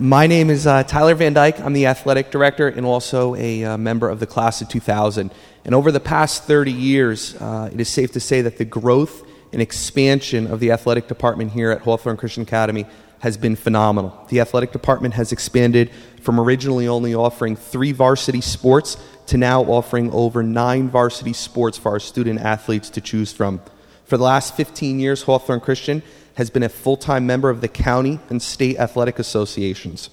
My name is uh, Tyler Van Dyke. I'm the athletic director and also a uh, member of the class of 2000. And over the past 30 years, uh, it is safe to say that the growth and expansion of the athletic department here at Hawthorne Christian Academy has been phenomenal. The athletic department has expanded from originally only offering three varsity sports to now offering over nine varsity sports for our student athletes to choose from. For the last 15 years, Hawthorne Christian has been a full time member of the county and state athletic associations,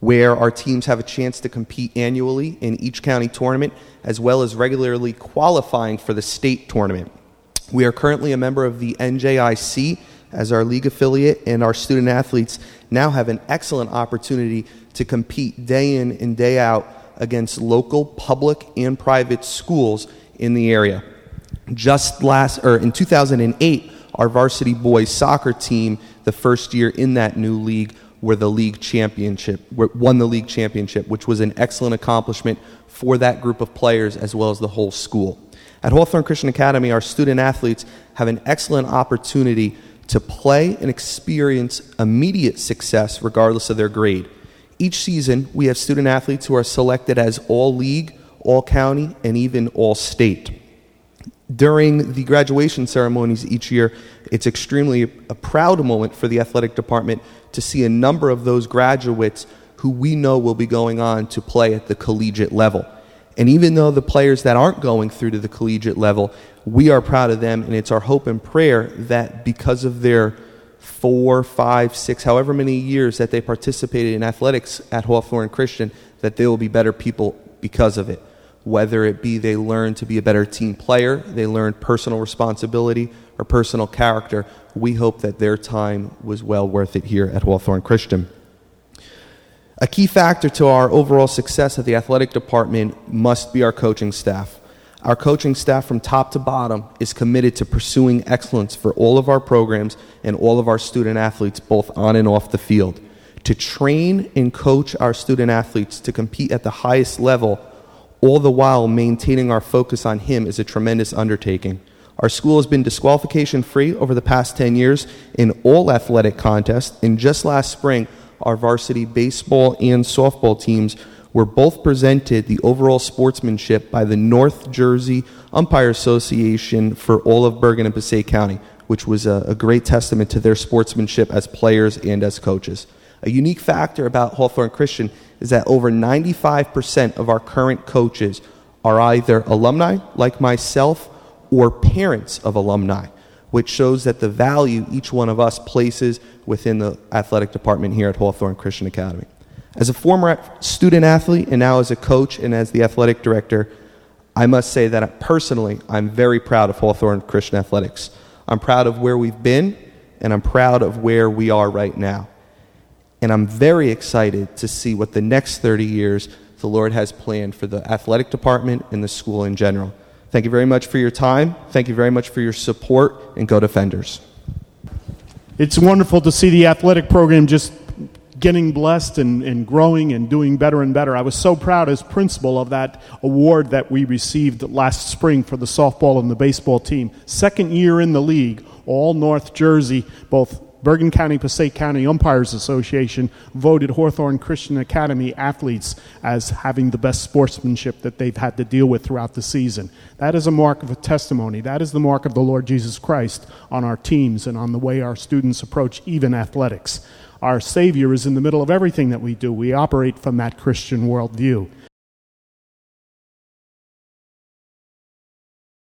where our teams have a chance to compete annually in each county tournament, as well as regularly qualifying for the state tournament. We are currently a member of the NJIC as our league affiliate, and our student athletes now have an excellent opportunity to compete day in and day out against local public and private schools in the area. Just last, or in 2008, our varsity boys soccer team, the first year in that new league, were the league championship, won the league championship, which was an excellent accomplishment for that group of players as well as the whole school. At Hawthorne Christian Academy, our student athletes have an excellent opportunity to play and experience immediate success regardless of their grade. Each season, we have student athletes who are selected as all league, all county, and even all state during the graduation ceremonies each year, it's extremely a proud moment for the athletic department to see a number of those graduates who we know will be going on to play at the collegiate level. And even though the players that aren't going through to the collegiate level, we are proud of them, and it's our hope and prayer that because of their four, five, six, however many years that they participated in athletics at Hawthorne Christian, that they will be better people because of it whether it be they learn to be a better team player, they learn personal responsibility or personal character, we hope that their time was well worth it here at Hawthorne Christian. A key factor to our overall success at the athletic department must be our coaching staff. Our coaching staff from top to bottom is committed to pursuing excellence for all of our programs and all of our student athletes, both on and off the field. To train and coach our student athletes to compete at the highest level all the while maintaining our focus on Him is a tremendous undertaking. Our school has been disqualification free over the past 10 years in all athletic contests, and just last spring, our varsity baseball and softball teams were both presented the overall sportsmanship by the North Jersey Umpire Association for all of Bergen and Passaic County, which was a, a great testament to their sportsmanship as players and as coaches. A unique factor about Hawthorne Christian is that over 95% of our current coaches are either alumni, like myself, or parents of alumni, which shows that the value each one of us places within the athletic department here at Hawthorne Christian Academy. As a former student athlete and now as a coach and as the athletic director, I must say that personally, I'm very proud of Hawthorne Christian Athletics. I'm proud of where we've been, and I'm proud of where we are right now. And I'm very excited to see what the next 30 years the Lord has planned for the athletic department and the school in general. Thank you very much for your time. Thank you very much for your support, and go Defenders. It's wonderful to see the athletic program just getting blessed and, and growing and doing better and better. I was so proud as principal of that award that we received last spring for the softball and the baseball team. Second year in the league, all North Jersey, both Bergen County Passaic County Umpires Association voted Hawthorne Christian Academy athletes as having the best sportsmanship that they've had to deal with throughout the season. That is a mark of a testimony. That is the mark of the Lord Jesus Christ on our teams and on the way our students approach even athletics. Our Savior is in the middle of everything that we do. We operate from that Christian worldview.